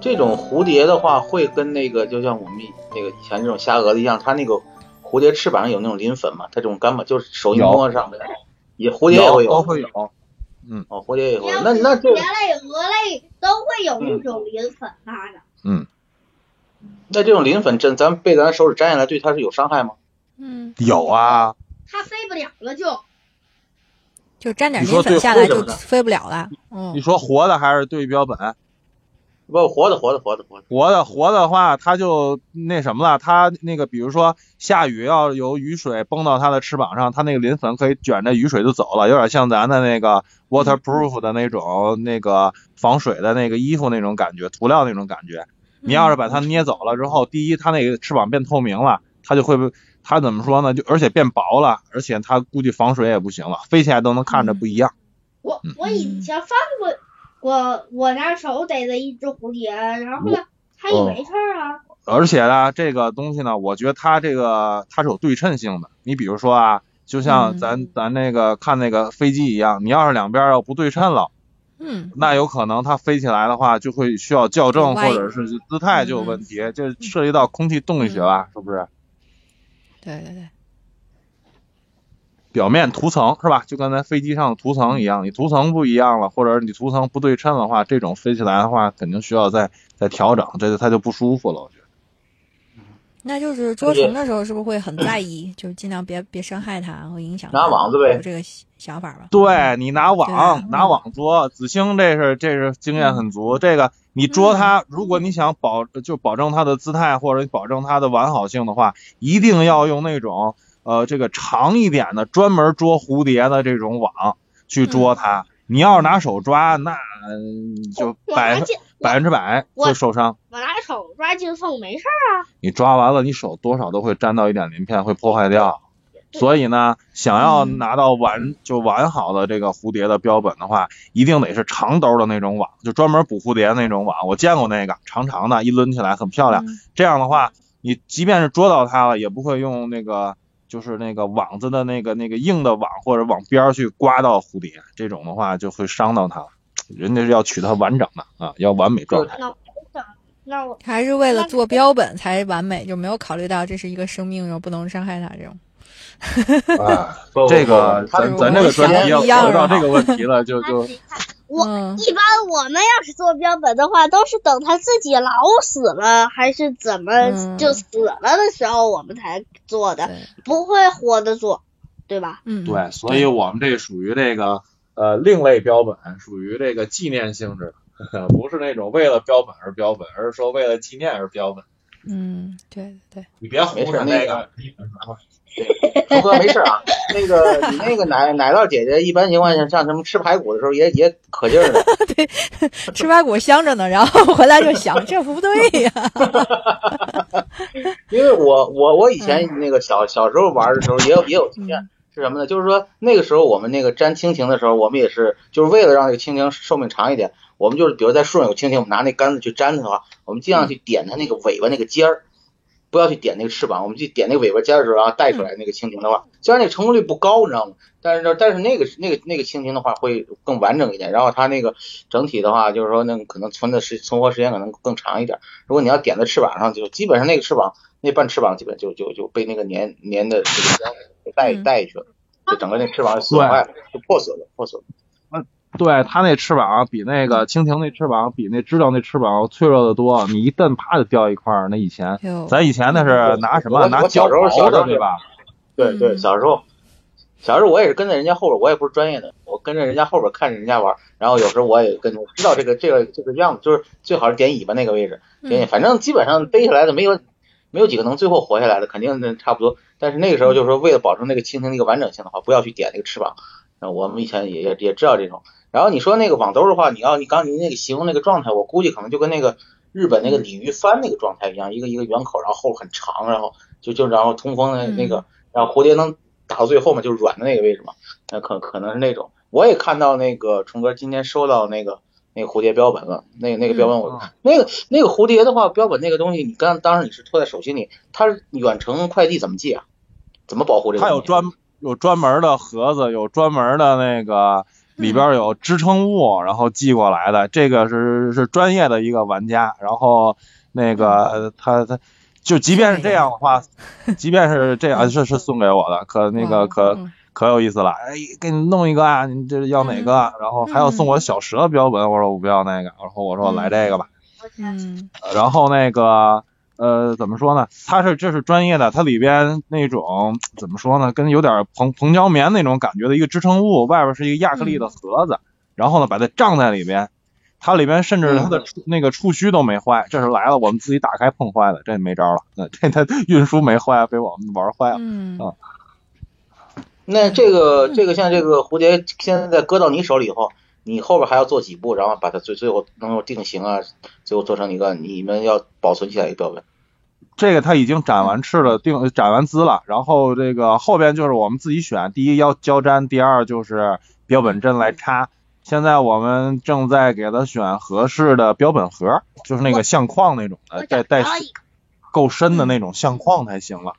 这种蝴蝶的话，会跟那个就像我们那个以前这种虾蛾子一样，它那个蝴蝶翅膀上有那种磷粉嘛，它这种干巴就是手一摸上面，也蝴蝶也会有，都会有。嗯，哦，蝴蝶也会有。那那这蝶类、蛾类都会有那种磷粉发的。嗯，那这种磷粉真咱被咱手指摘下来，对它是有伤害吗？嗯，有啊，它飞不了了就。就沾点你说对磷粉下来就飞不了了。嗯你，说活的还是对标本？不，活的，活的，活的，活的。活的活的话，它就那什么了，它那个比如说下雨要有雨水崩到它的翅膀上，它那个鳞粉可以卷着雨水就走了，有点像咱的那个 waterproof 的那种那个防水的那个衣服那种感觉，涂料那种感觉。你要是把它捏走了之后，第一它那个翅膀变透明了，它就会它怎么说呢？就而且变薄了，而且它估计防水也不行了，飞起来都能看着不一样。我嗯我以前发过，我我拿手逮了一只蝴蝶，然后呢它也没事儿啊。而且呢，这个东西呢，我觉得它这个它是有对称性的。你比如说啊，就像嗯咱、咱那个看那个飞机一样，你要是两边要不对称了，嗯，那有可能它飞起来的话，就会需要校正或者是姿态就有问题，这涉及到空气动力学吧，是不是？对对对，表面涂层是吧？就跟咱飞机上的涂层一样，你涂层不一样了，或者你涂层不对称的话，这种飞起来的话，肯定需要再再调整，这个它就不舒服了。我觉得。那就是捉虫的时候是不是会很在意，就是尽量别别伤害它，会影响拿网子呗有这个想法吧？对你拿网嗯拿网捉，子星这是这是经验很足。这个你捉它，如果你想保就保证它的姿态或者保证它的完好性的话，一定要用那种呃这个长一点的专门捉蝴蝶的这种网去捉它。你要是拿手抓，那嗯就百分，百分之百会受伤。我拿手抓金凤没事啊。你抓完了，你手多少都会沾到一点鳞片，会破坏掉。所以呢，想要嗯拿到完就完好的这个蝴蝶的标本的话，一定得是长兜的那种网，就专门捕蝴蝶的那种网。我见过那个长长的，一抡起来很漂亮。嗯这样的话，你即便是捉到它了，也不会用那个就是那个网子的那个那个硬的网或者网边儿去刮到蝴蝶，这种的话就会伤到它了。人家是要取它完整的啊，要完美状态。那我那我还是为了做标本才完美，就没有考虑到这是一个生命，然后不能伤害它这种。啊，不这个咱咱这个专题要一样回到这个问题了，就就我嗯一般我们要是做标本的话，都是等他自己老死了还是怎么嗯就死了的时候我们才做的，不会活的做，对吧？嗯，对，所以我们这属于这个呃另类标本，属于这个纪念性质的，不是那种为了标本而标本，而是说为了纪念而标本。嗯，对对，你别胡扯那个，猴哥没事啊。那个你那个奶奶酪姐姐，一般情况下像什么吃排骨的时候也也可劲儿的。吃排骨香着呢，然后回来就想这不对呀。因为我我我以前那个小小时候玩的时候也有也有经验，是什么呢？就是说那个时候我们那个粘蜻蜓的时候，我们也是就是为了让这个蜻蜓寿命长一点，我们就是比如在树上有蜻蜓，我们拿那杆子去粘它的话，我们尽量去点它那个尾巴那个尖儿，不要去点那个翅膀，我们去点那个尾巴尖儿的时候，然后带出来那个蜻蜓的话，虽然那个成功率不高，你知道吗？但是呢，但是那个那个那个蜻蜓的话会更完整一点，然后它那个整体的话，就是说那个可能存的时存活时间可能更长一点。如果你要点在翅膀上，就基本上那个翅膀那半翅膀基本就就就被那个粘粘的这个胶给带嗯带去了，就整个那翅膀就损坏了，就破损了，破损了。对它那翅膀比那个蜻蜓那翅膀比那知了那翅膀脆弱的多，你一蹬啪就掉一块儿。那以前咱以前那是拿什么我拿我小时候胶小时候的对吧？对对，嗯小时候，小时候我也是跟在人家后边，我也不是专业的，我跟着人家后边看着人家玩，然后有时候我也跟着知道这个这个这个样子，就是最好是点尾巴那个位置，反正基本上背下来的没有没有几个能最后活下来的，肯定差不多。但是那个时候就是说，为了保证那个蜻蜓的一个完整性的话，不要去点那个翅膀。那，我们以前也也也知道这种，然后你说那个网兜的话，你要你刚你那个形容那个状态，我估计可能就跟那个日本那个鲤鱼帆那个状态一样，一个一个圆口，然后后很长，然后就就然后通风的那个，然后蝴蝶能打到最后嘛就是软的那个位置嘛，那可可能是那种。我也看到那个虫哥今天收到那个那个蝴蝶标本了，那个那个标本我那个那个蝴蝶的话，标本那个东西，你刚当时你是托在手心里，它远程快递怎么寄啊？怎么保护这个？它有专有专门的盒子，有专门的那个里边有支撑物，然后寄过来的。这个是是专业的一个玩家，然后那个他他就即便是这样的话，即便是这样是是送给我的，可那个可可有意思了。哎，给你弄一个啊，你这要哪个？然后还要送我小蛇标本，我说我不要那个，然后我说来这个吧。嗯。然后那个。呃，怎么说呢？它是这是专业的，它里边那种怎么说呢？跟有点蓬蓬胶棉那种感觉的一个支撑物，外边是一个亚克力的盒子，然后呢把它胀在里边，它里边甚至它的那个触须都没坏，这是来了我们自己打开碰坏的，这没招了。那这它运输没坏，被我们玩坏了。嗯。啊，那这个这个像这个蝴蝶现在搁到你手里以后，你后边还要做几步，然后把它最最后能够定型啊，最后做成一个你们要保存起来一个标本。这个他已经展完翅了，定展完资了，然后这个后边就是我们自己选，第一要胶粘，第二就是标本针来插。现在我们正在给他选合适的标本盒，就是那个相框那种的，带带够深的那种相框才行了。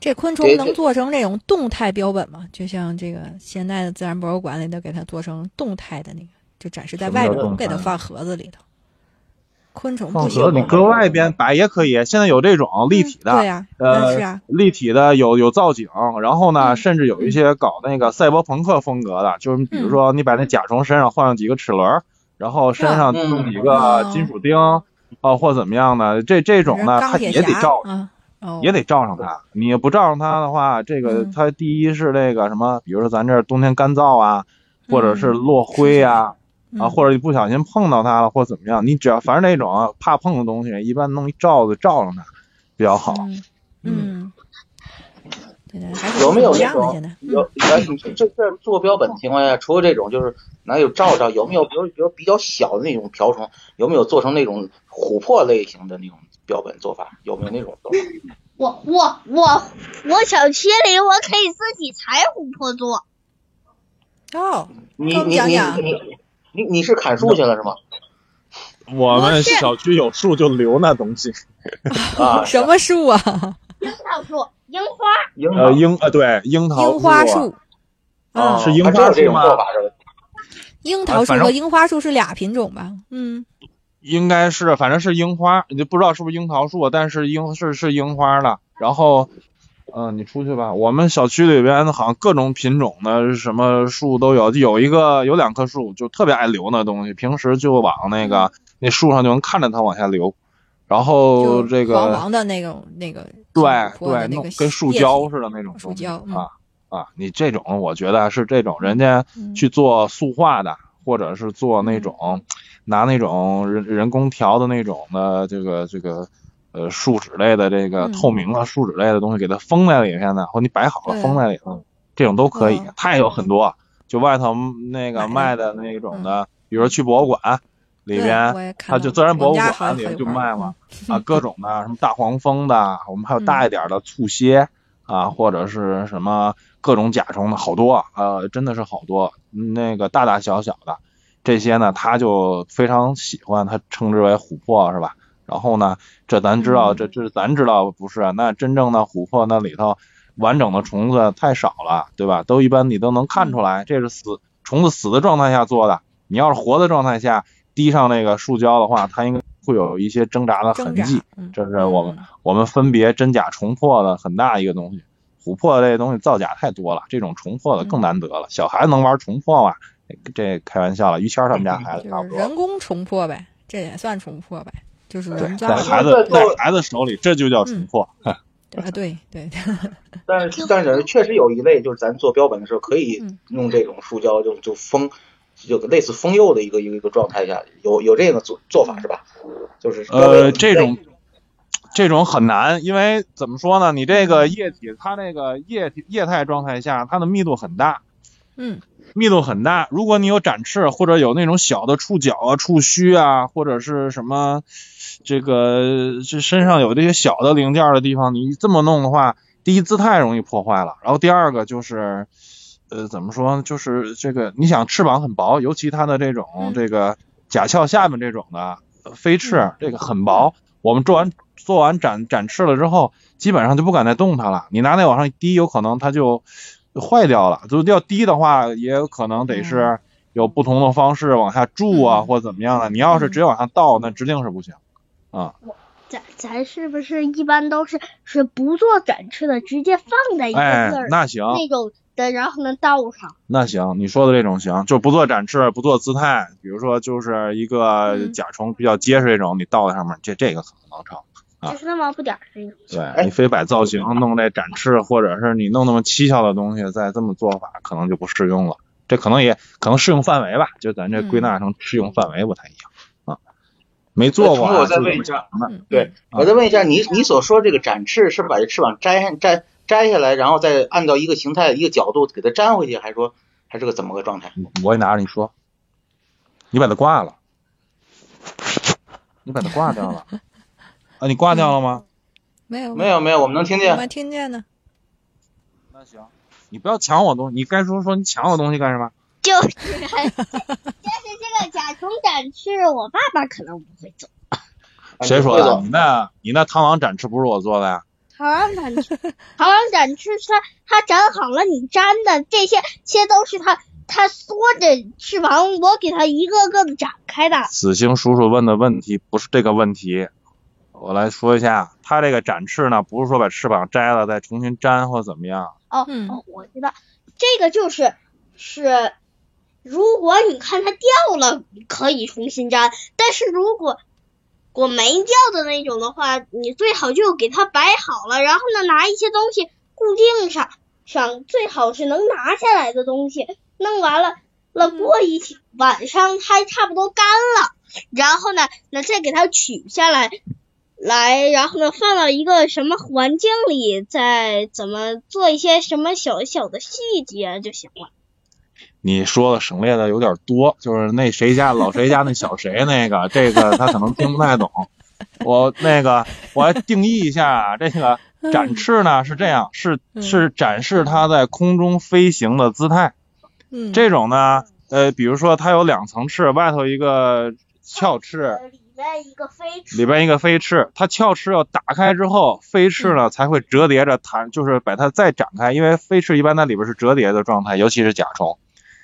这昆虫能做成这种动态标本吗？就像这个现在的自然博物馆里头给它做成动态的那个，就展示在外边，不给它放盒子里头。昆虫不行，你搁外边摆也可以。现在有这种立体的，对呀，呃，是啊，立体的有有造景，然后呢，甚至有一些搞那个赛博朋克风格的，就是比如说你把那甲虫身上换上几个齿轮，然后身上弄几个金属钉，哦，或怎么样的，这这种呢，它也得罩，也得罩上它。你不罩上它的话，这个它第一是那个什么，比如说咱这冬天干燥啊，或者是落灰呀。啊，或者你不小心碰到它了，或怎么样，你只要反正那种怕碰的东西，一般弄一罩子罩上它比较好。嗯，对有没有那种有？这这做标本的情况下，除了这种，就是哪有罩罩？有没有比如比如比较小的那种瓢虫？有没有做成那种琥珀类型的那种标本做法？有没有那种做法？我我我我小区里我可以自己采琥珀做。哦，你你你你。你你是砍树去了是吗？我们小区有树就留那东西啊，什么树啊？樱桃树、樱花、樱呃樱呃对樱桃樱花树啊是樱花树吗？樱桃树和樱花树是俩品种吧？嗯，应该是，反正是樱花，你就不知道是不是樱桃树，但是樱是是樱花的，然后。嗯，你出去吧。我们小区里边好像各种品种的什么树都有，有一个有两棵树就特别爱流那东西，平时就往那个那树上就能看着它往下流。然后这个黄黄的那种那个对对，那跟树胶似的那种树胶啊啊，你这种我觉得是这种人家去做塑化的，或者是做那种拿那种人人工调的那种的这个这个。呃，树脂类的这个透明的树脂类的东西，给它封在里面的，或你摆好了封在里头，这种都可以。它也有很多，就外头那个卖的那种的，比如说去博物馆里边，它就自然博物馆里就卖嘛，啊，各种的什么大黄蜂的，我们还有大一点的醋蝎啊，或者是什么各种甲虫的好多，呃，真的是好多，那个大大小小的这些呢，他就非常喜欢，他称之为琥珀是吧？然后呢，这咱知道，这这咱知道不是？那真正的琥珀那里头完整的虫子太少了，对吧？都一般你都能看出来，这是死虫子死的状态下做的。你要是活的状态下滴上那个树胶的话，它应该会有一些挣扎的痕迹。这是我们我们分别真假虫珀的很大一个东西。琥珀这东西造假太多了，这种虫珀的更难得了。小孩子能玩虫珀吗？这开玩笑了。于谦他们家孩子差不多。人工重破呗，这也算重破呗。就是在孩子在孩子手里，这就叫重破。啊，对对。但是但是确实有一类，就是咱做标本的时候可以用这种塑胶，就就封，就类似封釉的一个一个一个状态下，有有这个做做法是吧？就是呃，这种这种很难，因为怎么说呢？你这个液体，它那个液体液态状态下，它的密度很大。嗯。密度很大。如果你有展翅或者有那种小的触角啊、触须啊，或者是什么这个这身上有这些小的零件的地方，你这么弄的话，第一姿态容易破坏了，然后第二个就是呃怎么说，就是这个你想翅膀很薄，尤其它的这种这个甲壳下面这种的飞翅，这个很薄，我们做完做完展展翅了之后，基本上就不敢再动它了。你拿那往上一滴，有可能它就坏掉了。就是要低的话，也有可能得是有不同的方式往下注啊，或怎么样的。你要是直接往下倒，那指定是不行啊。咱咱是不是一般都是是不做展翅的，直接放在一个地哎儿，那行，那种的，然后呢倒上。那行，你说的这种行，就不做展翅，不做姿态，比如说就是一个嗯甲虫比较结实这种，你倒在上面，这这个可能能成。啊就是那么不点儿那种。对你非摆造型弄那展翅，或者是你弄那么蹊跷的东西，再这么做法，可能就不适用了。这可能也可能适用范围吧，就咱这归纳成适用范围不太一样啊。没做过、啊，我再问一下，嗯对，我再问一下，你你所说这个展翅是把这翅膀摘下摘摘下来，然后再按照一个形态一个角度给它粘回去，还是说还是个怎么个状态？我也拿着你说，你把它挂了，你把它挂掉了啊？你挂掉了吗？没有没有没有，我们能听见我见。们听见呢。那行，你不要抢我东西，你该说说你抢我东西干什么？就是，但是这个甲虫展翅，我爸爸可能不会做。谁说的？你那你那螳螂展翅不是我做的呀？螳螂展翅，螳螂展翅它它展好了，你粘的这些些都是它它缩着翅膀，我给它一个个的展开的。子星叔叔问的问题不是这个问题，我来说一下，它这个展翅呢，不是说把翅膀摘了再重新粘或怎么样，哦、嗯哦，我知道，这个就是是，如果你看它掉了，可以重新粘，但是如果果没掉的那种的话，你最好就给它摆好了，然后呢拿一些东西固定上，上最好是能拿下来的东西，弄完了了过一天晚上它差不多干了，然后呢，那再给它取下来。来，然后呢，放到一个什么环境里，再怎么做一些什么小小的细节就行了。你说的省略的有点多，就是那谁家老谁家那小谁那个，这个他可能听不太懂。我那个我来定义一下啊，这个展翅呢是这样，是是展示它在空中飞行的姿态。嗯，这种呢，呃，比如说它有两层翅，外头一个翘翅，呃里面一个飞翅，里边一个飞翅，它鞘翅要打开之后，飞翅呢才会折叠着弹，就是把它再展开，因为飞翅一般在里边是折叠的状态，尤其是甲虫。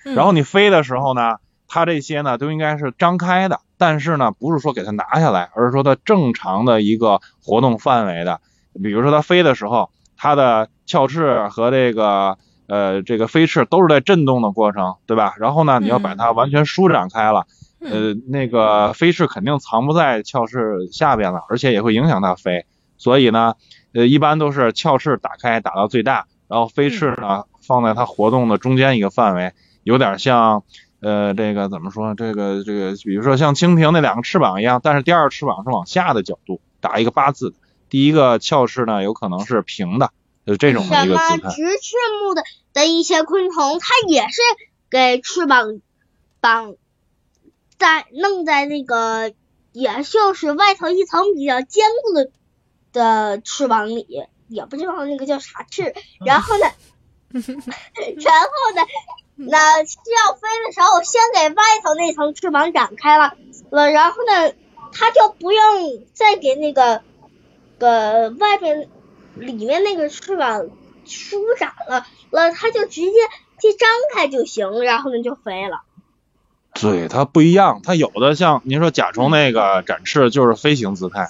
嗯然后你飞的时候呢，它这些呢都应该是张开的，但是呢不是说给它拿下来，而是说它正常的一个活动范围的。比如说它飞的时候，它的鞘翅和这个呃这个飞翅都是在震动的过程，对吧？然后呢，你要把它完全舒展开了，呃，那个飞翅肯定藏不在鞘翅下边了，而且也会影响它飞。所以呢，呃，一般都是鞘翅打开打到最大，然后飞翅呢放在它活动的中间一个范围，有点像呃这个怎么说？这个这个，比如说像蜻蜓那两个翅膀一样，但是第二翅膀是往下的角度打一个八字，第一个鞘翅呢有可能是平的，就这种的一个姿态。么直翅目的的一些昆虫，它也是给翅膀绑在弄在那个，也就是外头一层比较坚固的的翅膀里，也不知道那个叫啥翅。然后呢，然后呢，那需要飞的时候，先给外头那层翅膀展开了，了，然后呢，它就不用再给那个个外边里面那个翅膀舒展了，了，它就直接去张开就行，然后呢就飞了。对，它不一样，它有的像您说甲虫那个展翅就是飞行姿态，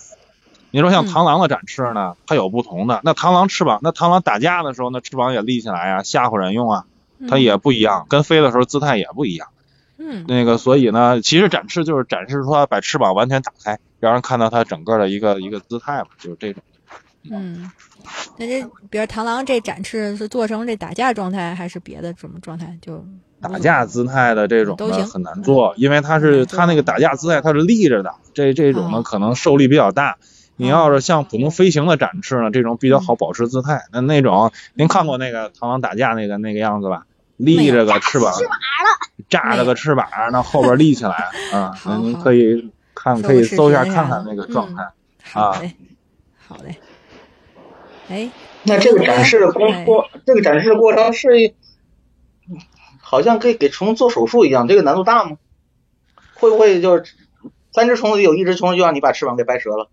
您说像嗯螳螂的展翅呢，它有不同的。那螳螂翅膀，那螳螂打架的时候，那翅膀也立起来呀，吓唬人用啊，它也不一样，跟飞的时候姿态也不一样。嗯那个，所以呢，其实展翅就是展示说把翅膀完全打开，让人看到它整个的一个一个姿态嘛，就是这种。嗯，那这比如螳螂这展翅是做成这打架状态，还是别的什么状态？就打架姿态的这种都行呢很难做，因为它是它那个打架姿态它是立着的，这这种呢哦可能受力比较大。你要是像普通飞行的展翅呢，这种比较好保持姿态。那那种您看过那个螳螂打架那个那个样子吧？立着个翅膀，翅膀了，炸着个翅膀，那后边立起来啊，那您可以看，可以搜一下看看那个状态啊。好嘞，好嘞。哎，那这个展示的过过，这个展示的过程是，好像可以给虫做手术一样，这个难度大吗？会不会就是三只虫子里有一只虫子就让你把翅膀给掰折了？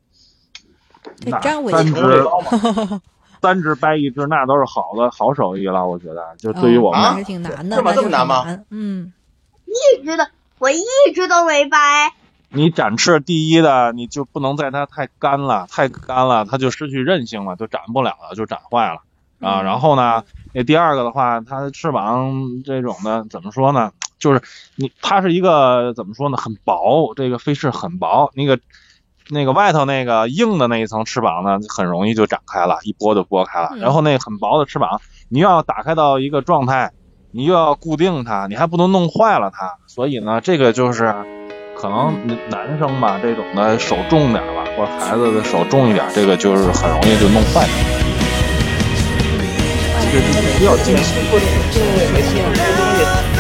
那三只，三只掰一只，那都是好的好手艺了，我觉得。就对于我们还是挺难的，是吗？这么难吗？嗯，一直的，我一直都没掰。你展翅第一的，你就不能在它太干了，太干了，它就失去韧性了，就展不了了，就展坏了啊。然后呢，那第二个的话，它的翅膀这种的怎么说呢？就是你它是一个怎么说呢？很薄，这个飞翅很薄，那个那个外头那个硬的那一层翅膀呢，很容易就展开了，一拨就拨开了。然后那很薄的翅膀，你又要打开到一个状态，你又要固定它，你还不能弄坏了它。所以呢，这个就是。可能男生吧，这种的手重点吧，或者孩子的手重一点，这个就是很容易就弄坏。这是比较艰辛，这个东西。